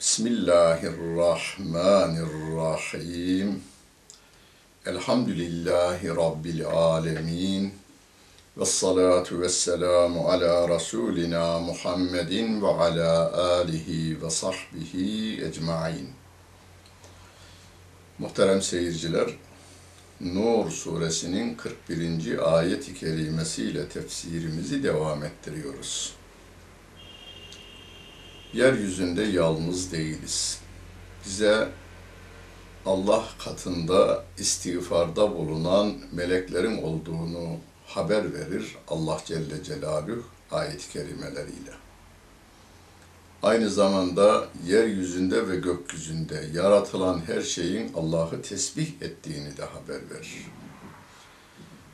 Bismillahirrahmanirrahim. Elhamdülillahi Rabbil alemin. Ve salatu ve selamu ala Resulina Muhammedin ve ala alihi ve sahbihi ecmain. Muhterem seyirciler, Nur suresinin 41. ayet-i kerimesiyle tefsirimizi devam ettiriyoruz yeryüzünde yalnız değiliz. Bize Allah katında istiğfarda bulunan meleklerin olduğunu haber verir Allah Celle Celaluhu ayet-i kerimeleriyle. Aynı zamanda yeryüzünde ve gökyüzünde yaratılan her şeyin Allah'ı tesbih ettiğini de haber verir.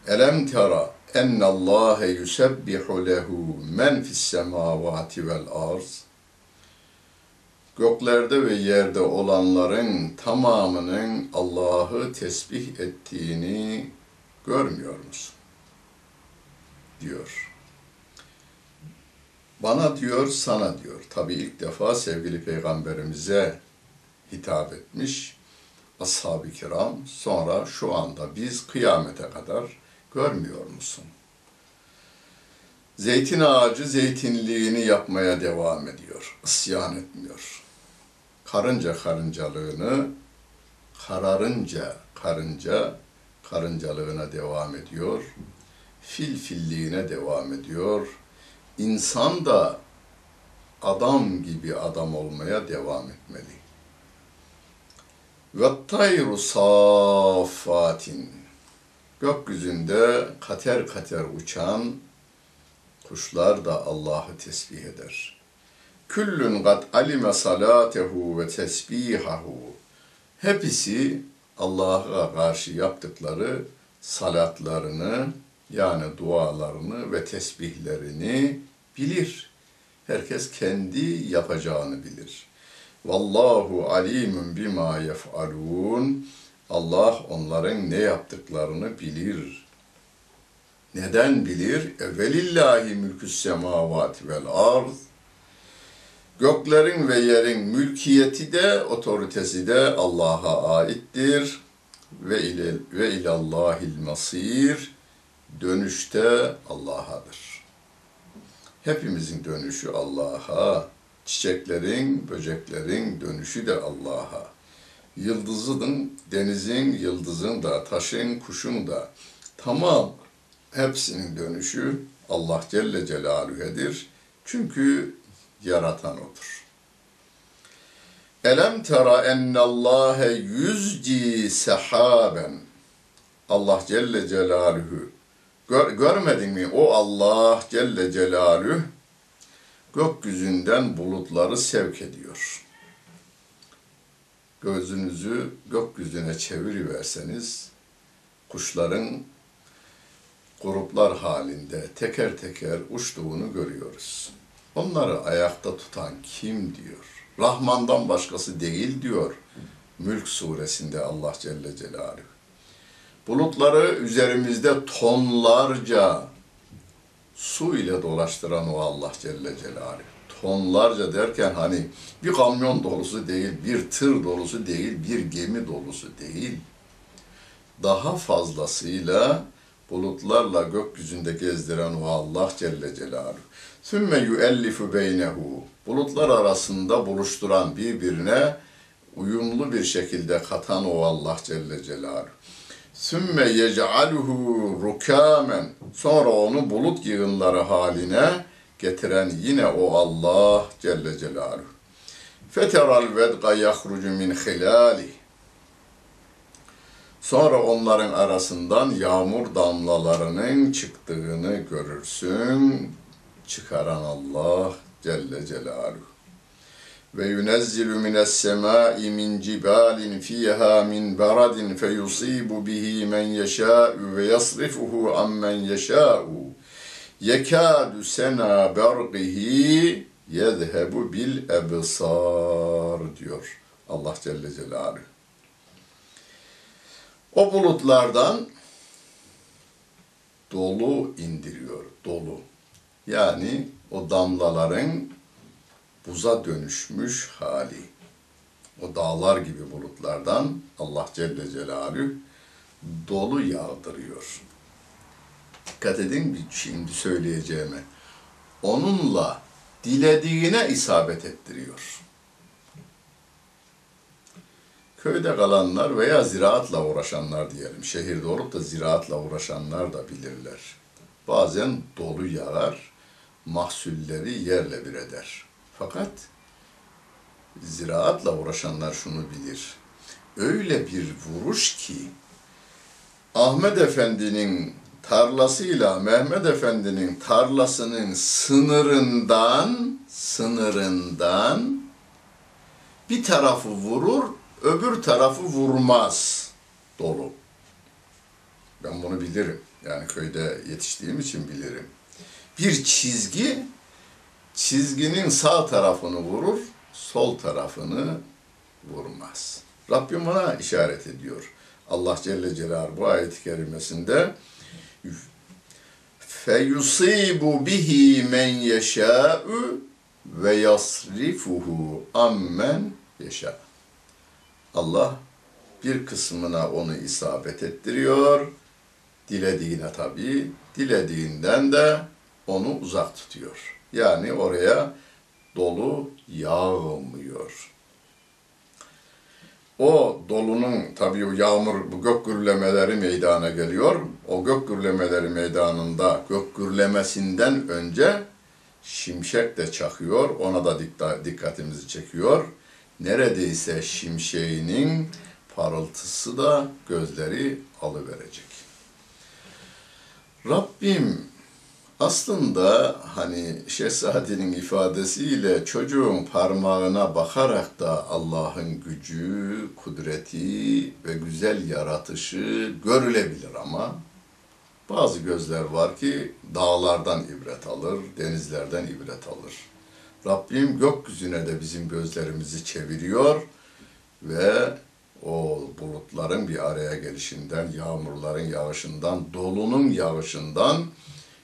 Elem tera ennallâhe yusebbihu lehu men fis semâvâti vel arz göklerde ve yerde olanların tamamının Allah'ı tesbih ettiğini görmüyor musun? diyor. Bana diyor, sana diyor. Tabi ilk defa sevgili peygamberimize hitap etmiş ashab-ı kiram. Sonra şu anda biz kıyamete kadar görmüyor musun? Zeytin ağacı zeytinliğini yapmaya devam ediyor. Isyan etmiyor karınca karıncalığını kararınca karınca karıncalığına devam ediyor. Fil filliğine devam ediyor. İnsan da adam gibi adam olmaya devam etmeli. Ve tayru safatin gökyüzünde kater kater uçan kuşlar da Allah'ı tesbih eder. Küllün gat alime salatehu ve tesbihahu. Hepsi Allah'a karşı yaptıkları salatlarını yani dualarını ve tesbihlerini bilir. Herkes kendi yapacağını bilir. Vallahu alimun bima yef'alun. Allah onların ne yaptıklarını bilir. Neden bilir? Evvelillahi mülkü's semavati vel arz. Göklerin ve yerin mülkiyeti de otoritesi de Allah'a aittir. ve ile ve ilallahil masir dönüşte Allah'adır. Hepimizin dönüşü Allah'a, çiçeklerin, böceklerin dönüşü de Allah'a. Yıldızın, denizin, yıldızın da, taşın, kuşun da tamam hepsinin dönüşü Allah Celle Celaluhu'dur. Çünkü yaratan odur. Elem tera ennallâhe yüzci sehaben. Allah Celle Celaluhu. Gör, görmedin mi? O Allah Celle Celaluhu gökyüzünden bulutları sevk ediyor. Gözünüzü gökyüzüne çeviriverseniz kuşların gruplar halinde teker teker uçtuğunu görüyoruz. Onları ayakta tutan kim diyor. Rahman'dan başkası değil diyor. Mülk suresinde Allah Celle Celaluhu. Bulutları üzerimizde tonlarca su ile dolaştıran o Allah Celle Celaluhu. Tonlarca derken hani bir kamyon dolusu değil, bir tır dolusu değil, bir gemi dolusu değil. Daha fazlasıyla bulutlarla gökyüzünde gezdiren o Allah Celle Celaluhu. Sümme yüellifu beynehu. Bulutlar arasında buluşturan birbirine uyumlu bir şekilde katan o Allah Celle Celaluhu. Sümme yec'aluhu rukamen. Sonra onu bulut yığınları haline getiren yine o Allah Celle Celaluhu. Feteral vedga yahrucu min hilali. Sonra onların arasından yağmur damlalarının çıktığını görürsün. Çıkaran Allah Celle Celaluhu. Ve yunezzilu mines semai min cibalin fiha min baradin feyusibu bihi men yeşâ'u ve yasrifuhu ammen yeşâ'u. Yekâdu sena berqihi yezhebu bil ebsar diyor Allah Celle Celaluhu. O bulutlardan dolu indiriyor, dolu. Yani o damlaların buza dönüşmüş hali. O dağlar gibi bulutlardan Allah Celle Celaluhu dolu yağdırıyor. Dikkat edin şimdi söyleyeceğime. Onunla dilediğine isabet ettiriyor. Köyde kalanlar veya ziraatla uğraşanlar diyelim. Şehirde olup da ziraatla uğraşanlar da bilirler. Bazen dolu yağar, mahsulleri yerle bir eder. Fakat ziraatla uğraşanlar şunu bilir. Öyle bir vuruş ki Ahmet Efendi'nin tarlasıyla Mehmet Efendi'nin tarlasının sınırından sınırından bir tarafı vurur, öbür tarafı vurmaz dolu. Ben bunu bilirim. Yani köyde yetiştiğim için bilirim. Bir çizgi çizginin sağ tarafını vurur, sol tarafını vurmaz. Rabbim buna işaret ediyor. Allah Celle Celaluhu bu ayet-i kerimesinde feyusibu bihi men yeşâ'u ve yasrifuhu ammen yeşâ. Allah bir kısmına onu isabet ettiriyor. Dilediğine tabi, dilediğinden de onu uzak tutuyor. Yani oraya dolu yağmıyor. O dolunun tabii o yağmur, bu gök gürlemeleri meydana geliyor. O gök gürlemeleri meydanında gök gürlemesinden önce şimşek de çakıyor. Ona da dikkatimizi çekiyor. Neredeyse şimşeğinin parıltısı da gözleri alıverecek. Rabbim aslında hani Şehzade'nin ifadesiyle çocuğun parmağına bakarak da Allah'ın gücü, kudreti ve güzel yaratışı görülebilir ama bazı gözler var ki dağlardan ibret alır, denizlerden ibret alır. Rabbim gökyüzüne de bizim gözlerimizi çeviriyor ve o bulutların bir araya gelişinden, yağmurların yağışından, dolunun yağışından,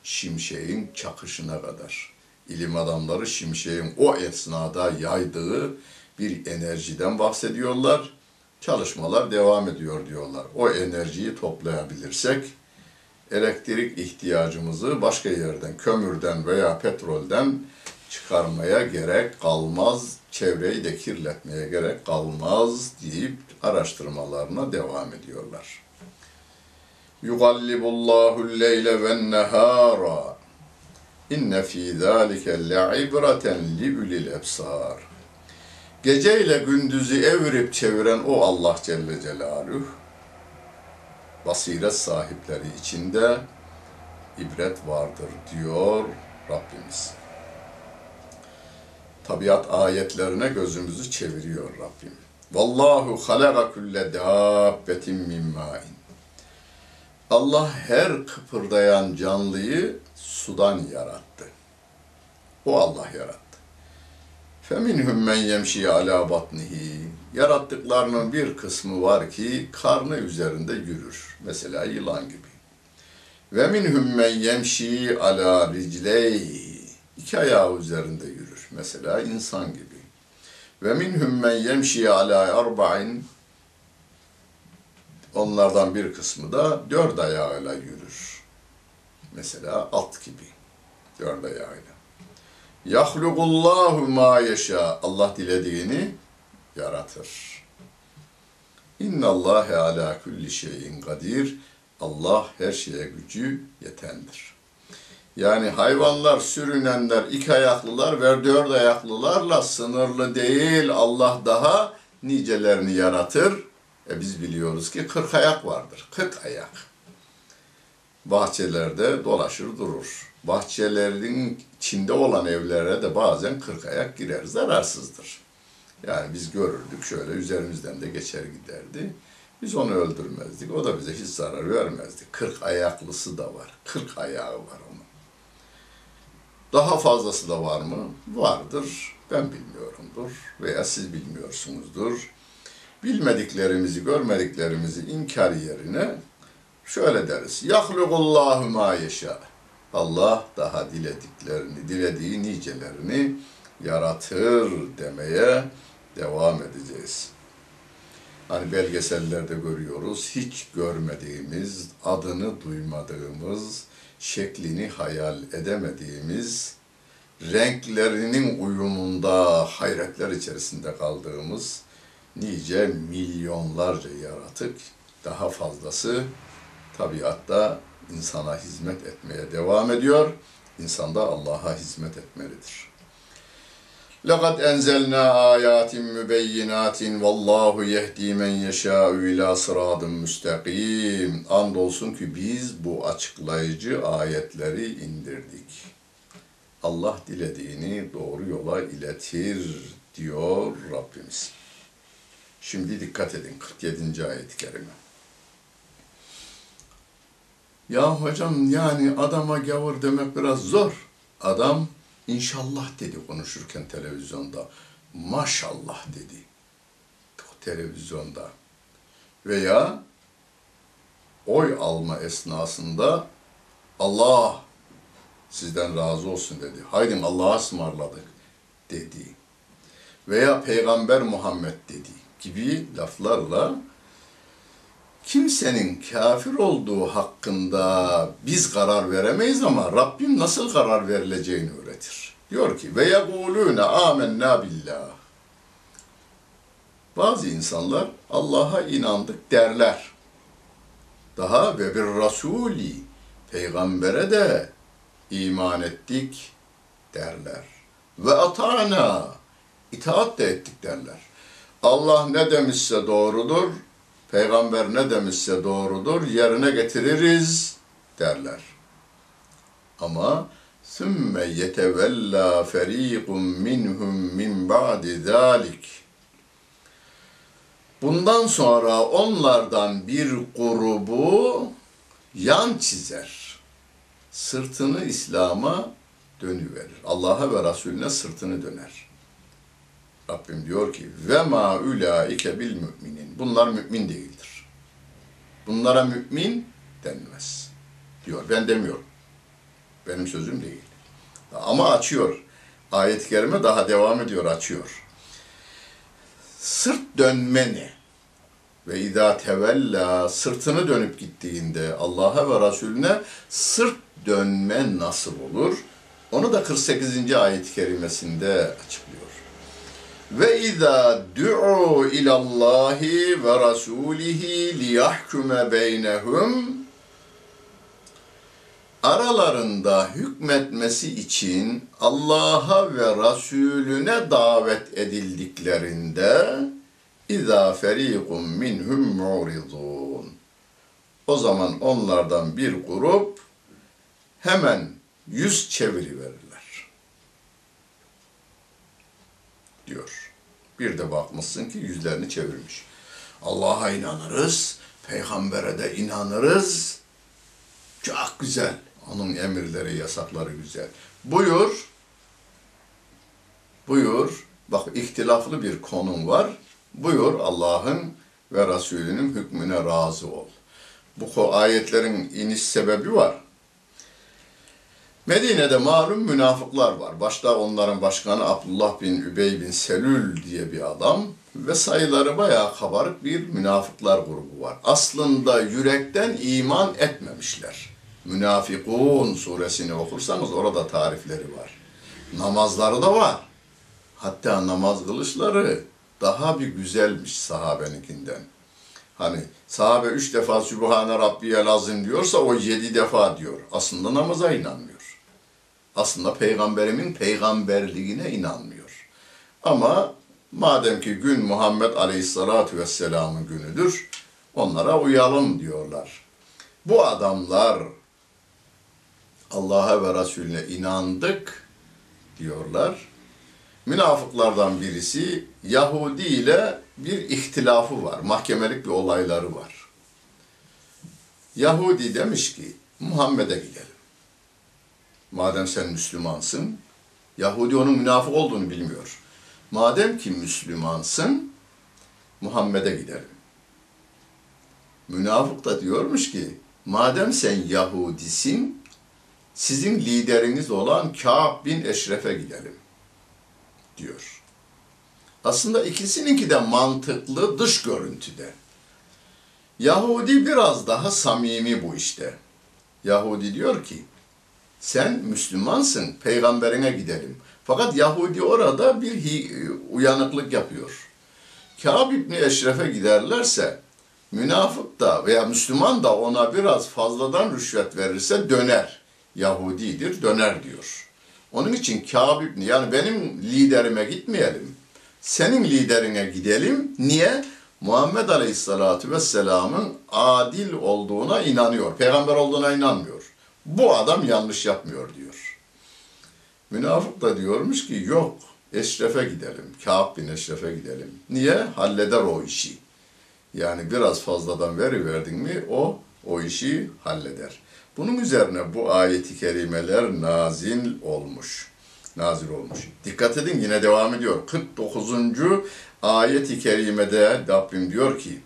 şimşeğin çakışına kadar. İlim adamları şimşeğin o esnada yaydığı bir enerjiden bahsediyorlar. Çalışmalar devam ediyor diyorlar. O enerjiyi toplayabilirsek elektrik ihtiyacımızı başka yerden, kömürden veya petrolden çıkarmaya gerek kalmaz, çevreyi de kirletmeye gerek kalmaz deyip araştırmalarına devam ediyorlar. Yugallibullahu leyle ve nehara. İnne fî zâlike le'ibreten li ulil ebsar. Gece ile gündüzü evirip çeviren o Allah Celle Celaluhu, basiret sahipleri içinde ibret vardır diyor Rabbimiz. Tabiat ayetlerine gözümüzü çeviriyor Rabbim. Vallahu halaka kulle dabbetin min ma'in. Allah her kıpırdayan canlıyı sudan yarattı. O Allah yarattı. Feminhum men yemşi ala batnihi. Yarattıklarının bir kısmı var ki karnı üzerinde yürür. Mesela yılan gibi. Ve minhum men yemşi ala. İki ayağı üzerinde yürür. Mesela insan gibi. Ve minhum men yemşi ala arba'in. Onlardan bir kısmı da dört ayağıyla yürür. Mesela at gibi. Dört ayağıyla. Yahlukullahu ma yeşâ. Allah dilediğini yaratır. İnnallâhe alâ kulli şeyin kadir. Allah her şeye gücü yetendir. Yani hayvanlar, sürünenler, iki ayaklılar ve dört ayaklılarla sınırlı değil. Allah daha nicelerini yaratır. E biz biliyoruz ki kırk ayak vardır. Kırk ayak. Bahçelerde dolaşır durur. Bahçelerin içinde olan evlere de bazen kırk ayak girer. Zararsızdır. Yani biz görürdük şöyle üzerimizden de geçer giderdi. Biz onu öldürmezdik. O da bize hiç zarar vermezdi. Kırk ayaklısı da var. Kırk ayağı var onun. Daha fazlası da var mı? Vardır. Ben bilmiyorumdur. Veya siz bilmiyorsunuzdur. Bilmediklerimizi, görmediklerimizi inkar yerine şöyle deriz. Yahlukullahu ma yeşâ. Allah daha dilediklerini, dilediği nicelerini yaratır demeye devam edeceğiz. Hani belgesellerde görüyoruz, hiç görmediğimiz, adını duymadığımız, şeklini hayal edemediğimiz, renklerinin uyumunda hayretler içerisinde kaldığımız nice milyonlarca yaratık, daha fazlası tabiatta insana hizmet etmeye devam ediyor. İnsan da Allah'a hizmet etmelidir. لَقَدْ اَنْزَلْنَا آيَاتٍ مُبَيِّنَاتٍ وَاللّٰهُ يَهْد۪ي مَنْ يَشَاءُ اِلٰى صِرَاطٍ müstakim. Andolsun ki biz bu açıklayıcı ayetleri indirdik. Allah dilediğini doğru yola iletir diyor Rabbimiz. Şimdi dikkat edin 47. ayet-i kerime. Ya hocam yani adama gavur demek biraz zor. Adam inşallah dedi konuşurken televizyonda. Maşallah dedi. Televizyonda. Veya oy alma esnasında Allah sizden razı olsun dedi. Haydi Allah'a ısmarladık dedi. Veya Peygamber Muhammed dedi gibi laflarla kimsenin kafir olduğu hakkında biz karar veremeyiz ama Rabbim nasıl karar verileceğini öğretir. Diyor ki ve yekulune amennâ billah. Bazı insanlar Allah'a inandık derler. Daha ve bir rasuli peygambere de iman ettik derler. Ve atana itaat de ettik derler. Allah ne demişse doğrudur, peygamber ne demişse doğrudur, yerine getiririz derler. Ama ثُمَّ يَتَوَلَّا فَر۪يقٌ مِّنْهُمْ مِنْ بَعْدِ ذَٰلِكِ Bundan sonra onlardan bir grubu yan çizer. Sırtını İslam'a dönüverir. Allah'a ve Resulüne sırtını döner. Rabbim diyor ki ve ma ulaike bil müminin. Bunlar mümin değildir. Bunlara mümin denmez. Diyor. Ben demiyorum. Benim sözüm değil. Ama açıyor. Ayet-i kerime daha devam ediyor, açıyor. Sırt dönme ne? ve izâ tevella sırtını dönüp gittiğinde Allah'a ve Resulüne sırt dönme nasıl olur? Onu da 48. ayet-i kerimesinde açıklıyor. Ve izâ du'u ilallahi ve rasulihi liyahkume beynehum aralarında hükmetmesi için Allah'a ve Resulüne davet edildiklerinde İza feriqun minhum mu'ridun. O zaman onlardan bir grup hemen yüz çeviriverirler. Diyor. Bir de bakmışsın ki yüzlerini çevirmiş. Allah'a inanırız, peygambere de inanırız. Çok güzel. Onun emirleri, yasakları güzel. Buyur. Buyur. Bak ihtilaflı bir konum var. Buyur Allah'ın ve Resulünün hükmüne razı ol. Bu ayetlerin iniş sebebi var. Medine'de malum münafıklar var. Başta onların başkanı Abdullah bin Übey bin Selül diye bir adam ve sayıları bayağı kabarık bir münafıklar grubu var. Aslında yürekten iman etmemişler. Münafikun suresini okursanız orada tarifleri var. Namazları da var. Hatta namaz kılışları daha bir güzelmiş sahabeninkinden. Hani sahabe üç defa Sübhane Rabbiyel Azim diyorsa o yedi defa diyor. Aslında namaza inanmıyor. Aslında peygamberimin peygamberliğine inanmıyor. Ama madem ki gün Muhammed Aleyhisselatü Vesselam'ın günüdür, onlara uyalım diyorlar. Bu adamlar Allah'a ve Resulüne inandık diyorlar münafıklardan birisi Yahudi ile bir ihtilafı var. Mahkemelik bir olayları var. Yahudi demiş ki Muhammed'e gidelim. Madem sen Müslümansın, Yahudi onun münafık olduğunu bilmiyor. Madem ki Müslümansın, Muhammed'e gidelim. Münafık da diyormuş ki, madem sen Yahudisin, sizin lideriniz olan Ka'b bin Eşref'e gidelim diyor. Aslında ikisininki de mantıklı dış görüntüde. Yahudi biraz daha samimi bu işte. Yahudi diyor ki, sen Müslümansın, peygamberine gidelim. Fakat Yahudi orada bir uyanıklık yapıyor. Kâb İbni Eşref'e giderlerse, münafık da veya Müslüman da ona biraz fazladan rüşvet verirse döner. Yahudidir, döner diyor. Onun için Kâb İbni, yani benim liderime gitmeyelim. Senin liderine gidelim. Niye? Muhammed Aleyhisselatü Vesselam'ın adil olduğuna inanıyor. Peygamber olduğuna inanmıyor. Bu adam yanlış yapmıyor diyor. Münafık da diyormuş ki yok Eşref'e gidelim. Kâb bin Eşref'e gidelim. Niye? Halleder o işi. Yani biraz fazladan veri verdin mi o o işi halleder. Bunun üzerine bu ayeti kerimeler nazil olmuş. Nazil olmuş. Dikkat edin yine devam ediyor. 49. ayeti kerimede Rabbim diyor ki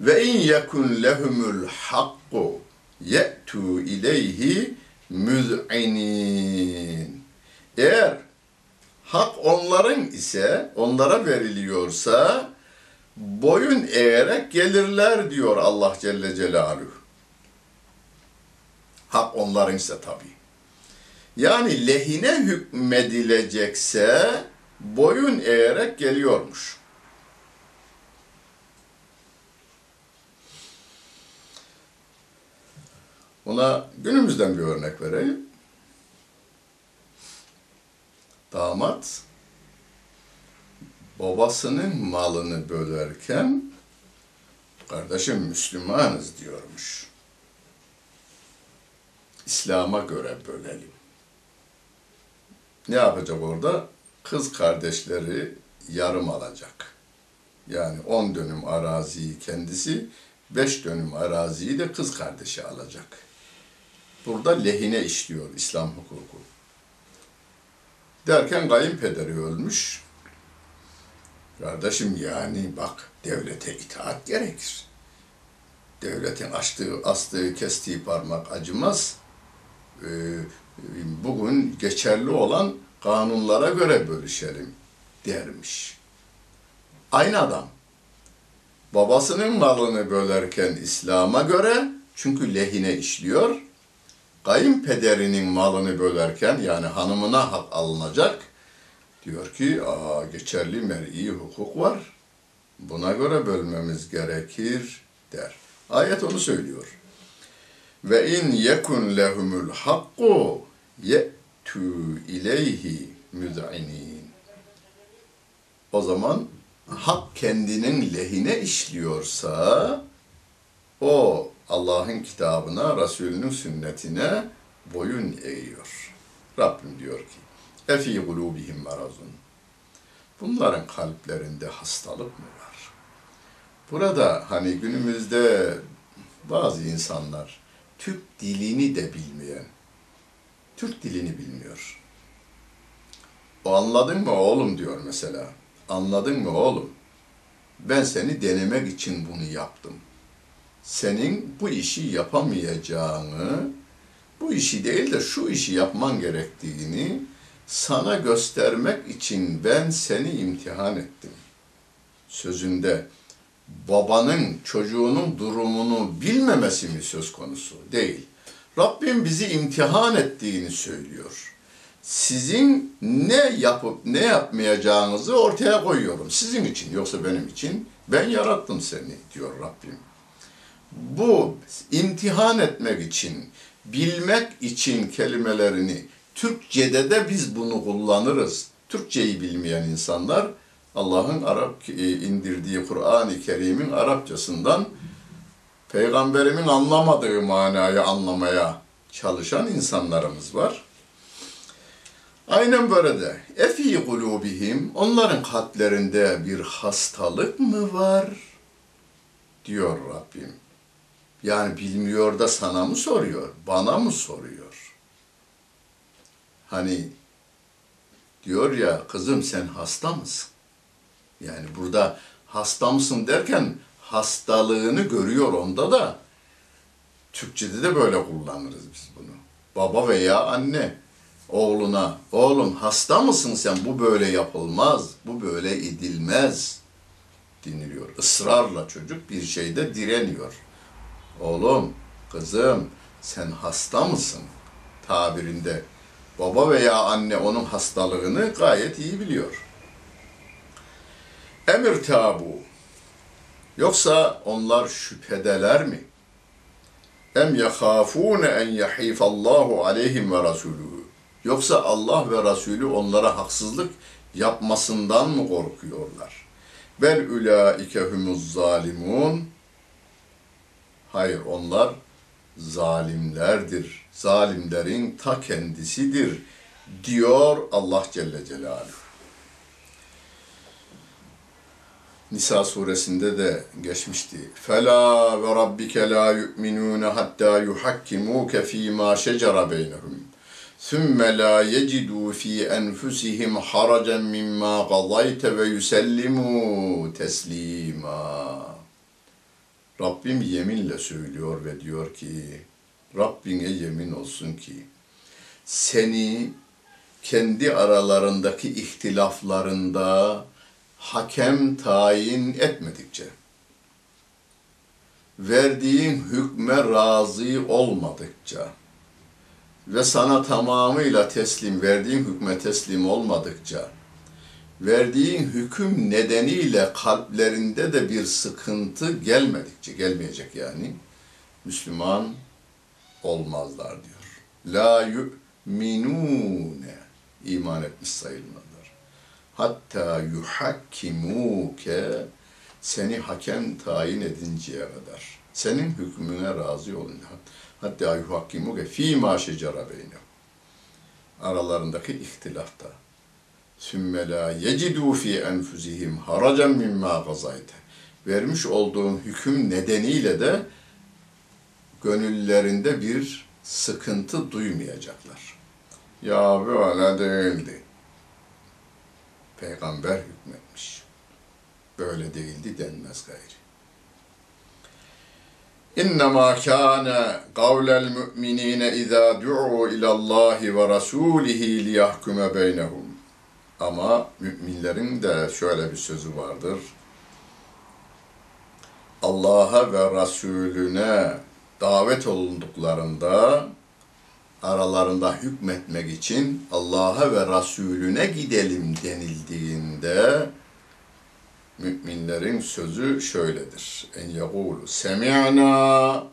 ve in yekun lehumul hakku ye'tu ileyhi müz'inin. Eğer hak onların ise, onlara veriliyorsa boyun eğerek gelirler diyor Allah Celle Celaluhu. Hak onların ise tabii. Yani lehine hükmedilecekse boyun eğerek geliyormuş. Buna günümüzden bir örnek vereyim. Damat babasının malını bölerken kardeşim Müslümanız diyormuş. İslam'a göre bölelim. Ne yapacak orada? Kız kardeşleri yarım alacak. Yani on dönüm araziyi kendisi, beş dönüm araziyi de kız kardeşi alacak. Burada lehine işliyor İslam hukuku. Derken kayınpederi ölmüş. Kardeşim yani bak devlete itaat gerekir. Devletin açtığı, astığı, kestiği parmak acımaz. Ee, bugün geçerli olan kanunlara göre bölüşelim dermiş. Aynı adam. babasının malını bölerken İslam'a göre çünkü lehine işliyor. Kayınpederinin malını bölerken yani hanımına hak alınacak. Diyor ki aa geçerli mer'i hukuk var. Buna göre bölmemiz gerekir der. Ayet onu söylüyor. Ve in yekun lehumul hakku ye'tu ileyhi müz'inin. O zaman hak kendinin lehine işliyorsa o Allah'ın kitabına, Resulünün sünnetine boyun eğiyor. Rabbim diyor ki, Efi kulubihim marazun. Bunların kalplerinde hastalık mı var? Burada hani günümüzde bazı insanlar Türk dilini de bilmeyen, Türk dilini bilmiyor. O anladın mı oğlum diyor mesela. Anladın mı oğlum? Ben seni denemek için bunu yaptım. Senin bu işi yapamayacağını, bu işi değil de şu işi yapman gerektiğini sana göstermek için ben seni imtihan ettim. Sözünde babanın çocuğunun durumunu bilmemesi mi söz konusu? Değil. Rabbim bizi imtihan ettiğini söylüyor. Sizin ne yapıp ne yapmayacağınızı ortaya koyuyorum. Sizin için yoksa benim için. Ben yarattım seni diyor Rabbim. Bu imtihan etmek için, bilmek için kelimelerini Türkçe'de de biz bunu kullanırız. Türkçeyi bilmeyen insanlar Allah'ın Arap indirdiği Kur'an-ı Kerim'in Arapçasından peygamberimin anlamadığı manayı anlamaya çalışan insanlarımız var. Aynen böyle de. Efi kulubihim onların kalplerinde bir hastalık mı var? diyor Rabbim. Yani bilmiyor da sana mı soruyor? Bana mı soruyor? Hani diyor ya kızım sen hasta mısın? Yani burada hasta mısın derken hastalığını görüyor onda da. Türkçede de böyle kullanırız biz bunu. Baba veya anne oğluna, oğlum hasta mısın sen? Bu böyle yapılmaz, bu böyle edilmez deniliyor. Israrla çocuk bir şeyde direniyor. Oğlum, kızım sen hasta mısın? Tabirinde baba veya anne onun hastalığını gayet iyi biliyor. Emir tabu. Yoksa onlar şüphedeler mi? Em yahafune en yahifallahu aleyhim ve rasuluhu. Yoksa Allah ve Resulü onlara haksızlık yapmasından mı korkuyorlar? Bel ulaike humuz zalimun. Hayır onlar zalimlerdir. Zalimlerin ta kendisidir diyor Allah Celle Celaluhu. Nisa suresinde de geçmişti. Fela ve rabbike la yu'minun hatta yuhakkimuke fi ma şecere beynehum. Sümme la yecidû fi enfusihim haracen mimma qadayte ve yusellimu teslima. Rabbim yeminle söylüyor ve diyor ki Rabbine yemin olsun ki seni kendi aralarındaki ihtilaflarında hakem tayin etmedikçe, verdiğin hükme razı olmadıkça ve sana tamamıyla teslim, verdiğin hükme teslim olmadıkça, verdiğin hüküm nedeniyle kalplerinde de bir sıkıntı gelmedikçe, gelmeyecek yani, Müslüman olmazlar diyor. La yu'minune iman etmiş sayılmaz hatta yuhakkimuke seni hakem tayin edinceye kadar. Senin hükmüne razı olunca hatta yuhakkimuke fi ma şecera beynehum aralarındaki ihtilafta sümme la yecidu fi enfusihim haracen mimma gazayte vermiş olduğun hüküm nedeniyle de gönüllerinde bir sıkıntı duymayacaklar. Ya böyle değildi peygamber hükmetmiş. Böyle değildi denmez gayri. İnnemâ kâne kavlel mü'minîne izâ du'u ilallâhi ve rasûlihi liyahkume beynehum. Ama müminlerin de şöyle bir sözü vardır. Allah'a ve Resulüne davet olunduklarında aralarında hükmetmek için Allah'a ve Resulüne gidelim denildiğinde müminlerin sözü şöyledir. En yekulu semi'na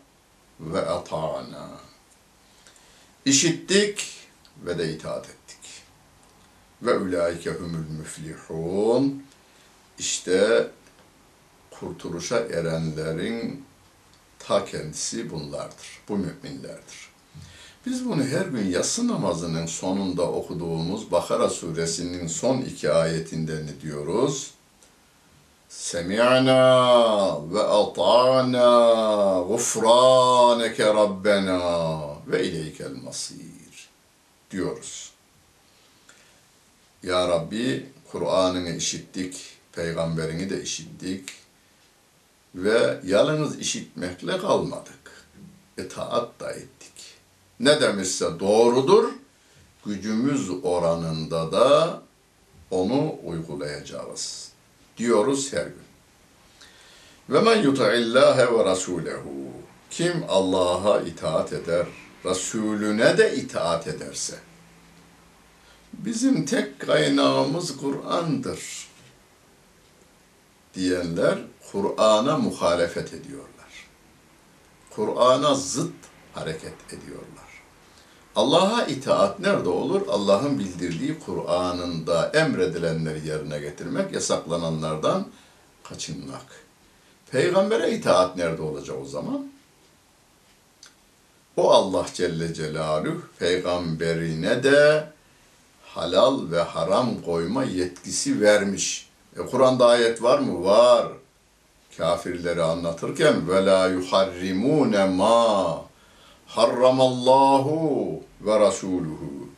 ve ata'na. İşittik ve de itaat ettik. Ve ulaike humul müflihun. İşte kurtuluşa erenlerin ta kendisi bunlardır. Bu müminlerdir. Biz bunu her gün yatsı namazının sonunda okuduğumuz Bakara suresinin son iki ayetinde ne diyoruz? Semi'na ve ata'na gufraneke rabbena ve ileykel masir diyoruz. Ya Rabbi Kur'an'ını işittik, peygamberini de işittik ve yalnız işitmekle kalmadık. İtaat da ettik. Ne demişse doğrudur, gücümüz oranında da onu uygulayacağız diyoruz her gün. Ve men yuti'illâhe ve rasûlehu. Kim Allah'a itaat eder, Resulüne de itaat ederse. Bizim tek kaynağımız Kur'an'dır diyenler Kur'an'a muhalefet ediyorlar. Kur'an'a zıt hareket ediyorlar. Allah'a itaat nerede olur? Allah'ın bildirdiği Kur'an'ında emredilenleri yerine getirmek, yasaklananlardan kaçınmak. Peygamber'e itaat nerede olacak o zaman? O Allah Celle Celaluhu peygamberine de halal ve haram koyma yetkisi vermiş. E Kur'an'da ayet var mı? Var. Kafirleri anlatırken ve la yuharrimune ma harramallahu ve rasuluhu.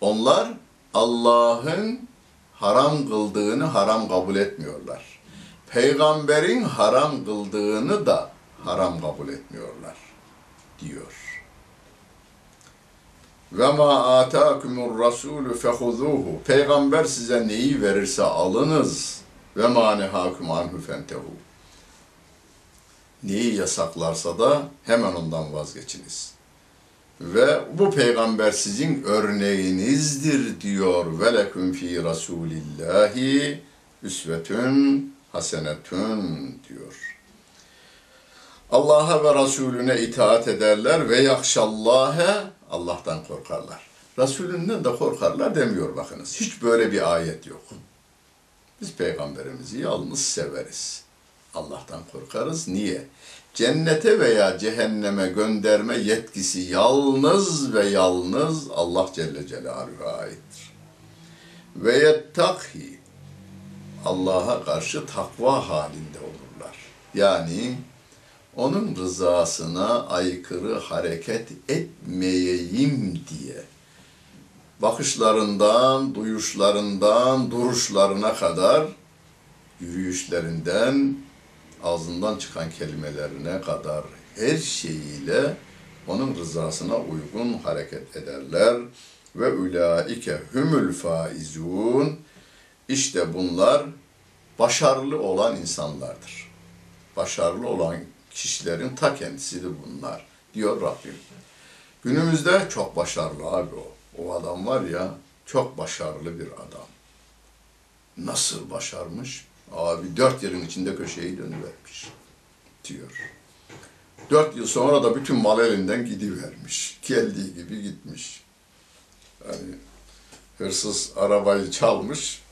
Onlar Allah'ın haram kıldığını haram kabul etmiyorlar. Peygamberin haram kıldığını da haram kabul etmiyorlar diyor. Ve ma ataakumur rasulü fehuzuhu. Peygamber size neyi verirse alınız. Ve ma nehakum anhu fentehu. Neyi yasaklarsa da hemen ondan vazgeçiniz. Ve bu peygamber sizin örneğinizdir diyor. Ve leküm fi rasulillahi üsvetün hasenetün diyor. Allah'a ve Resulüne itaat ederler ve yakşallâhe Allah'tan korkarlar. Resulünden de korkarlar demiyor bakınız. Hiç böyle bir ayet yok. Biz peygamberimizi yalnız severiz. Allah'tan korkarız. Niye? Cennete veya cehenneme gönderme yetkisi yalnız ve yalnız Allah Celle Celaluhu'ya aittir. Ve yettakhi Allah'a karşı takva halinde olurlar. Yani onun rızasına aykırı hareket etmeyeyim diye. Bakışlarından, duyuşlarından, duruşlarına kadar yürüyüşlerinden, ağzından çıkan kelimelerine kadar her şeyiyle onun rızasına uygun hareket ederler. Ve ulaike humul faizun. İşte bunlar başarılı olan insanlardır. Başarılı olan kişilerin ta kendisidir bunlar diyor Rabbim. Günümüzde çok başarılı abi o. O adam var ya çok başarılı bir adam. Nasıl başarmış? Abi dört yılın içinde köşeyi dönüvermiş diyor. Dört yıl sonra da bütün mal elinden gidivermiş. Geldiği gibi gitmiş. Yani hırsız arabayı çalmış,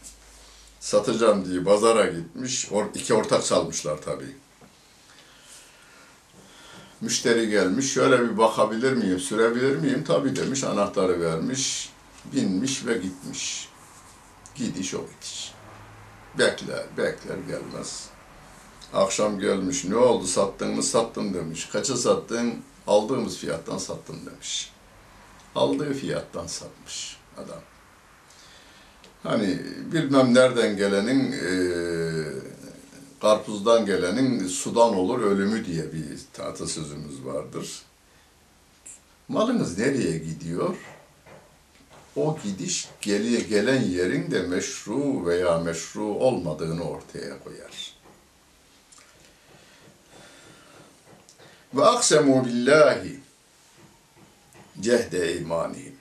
satacağım diye pazara gitmiş. Or iki ortak çalmışlar tabii. Müşteri gelmiş, şöyle bir bakabilir miyim, sürebilir miyim? Tabii demiş, anahtarı vermiş, binmiş ve gitmiş. Gidiş o gidiş. Bekler, bekler gelmez. Akşam gelmiş, ne oldu sattın mı? Sattım demiş. Kaça sattın? Aldığımız fiyattan sattım demiş. Aldığı fiyattan satmış adam. Hani bilmem nereden gelenin e, karpuzdan gelenin sudan olur ölümü diye bir atasözümüz vardır. Malınız nereye gidiyor? O gidiş geliye gelen yerin de meşru veya meşru olmadığını ortaya koyar. Ve aksemu billahi cehde imanihim.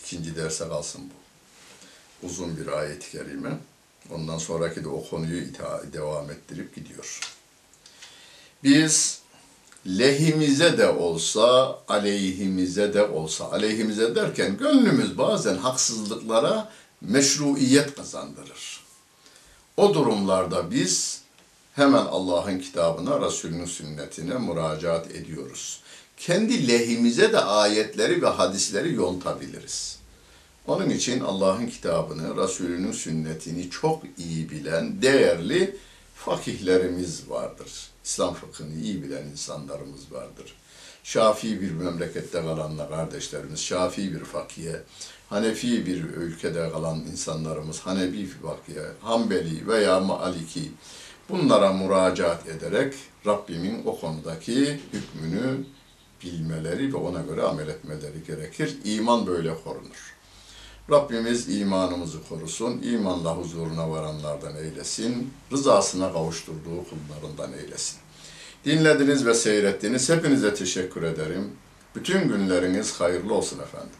İkinci derse kalsın bu. Uzun bir ayet-i kerime. Ondan sonraki de o konuyu ita- devam ettirip gidiyor. Biz lehimize de olsa, aleyhimize de olsa, aleyhimize derken gönlümüz bazen haksızlıklara meşruiyet kazandırır. O durumlarda biz hemen Allah'ın kitabına, Resulünün sünnetine müracaat ediyoruz. Kendi lehimize de ayetleri ve hadisleri yontabiliriz. Onun için Allah'ın kitabını, Resulünün sünnetini çok iyi bilen, değerli fakihlerimiz vardır. İslam fıkhını iyi bilen insanlarımız vardır. Şafii bir memlekette kalan kardeşlerimiz, Şafii bir fakihe, Hanefi bir ülkede kalan insanlarımız, Hanefi bir fakihe, Hanbeli veya Maliki bunlara müracaat ederek Rabbimin o konudaki hükmünü bilmeleri ve ona göre amel etmeleri gerekir. İman böyle korunur. Rabbimiz imanımızı korusun, imanla huzuruna varanlardan eylesin, rızasına kavuşturduğu kullarından eylesin. Dinlediniz ve seyrettiniz. Hepinize teşekkür ederim. Bütün günleriniz hayırlı olsun efendim.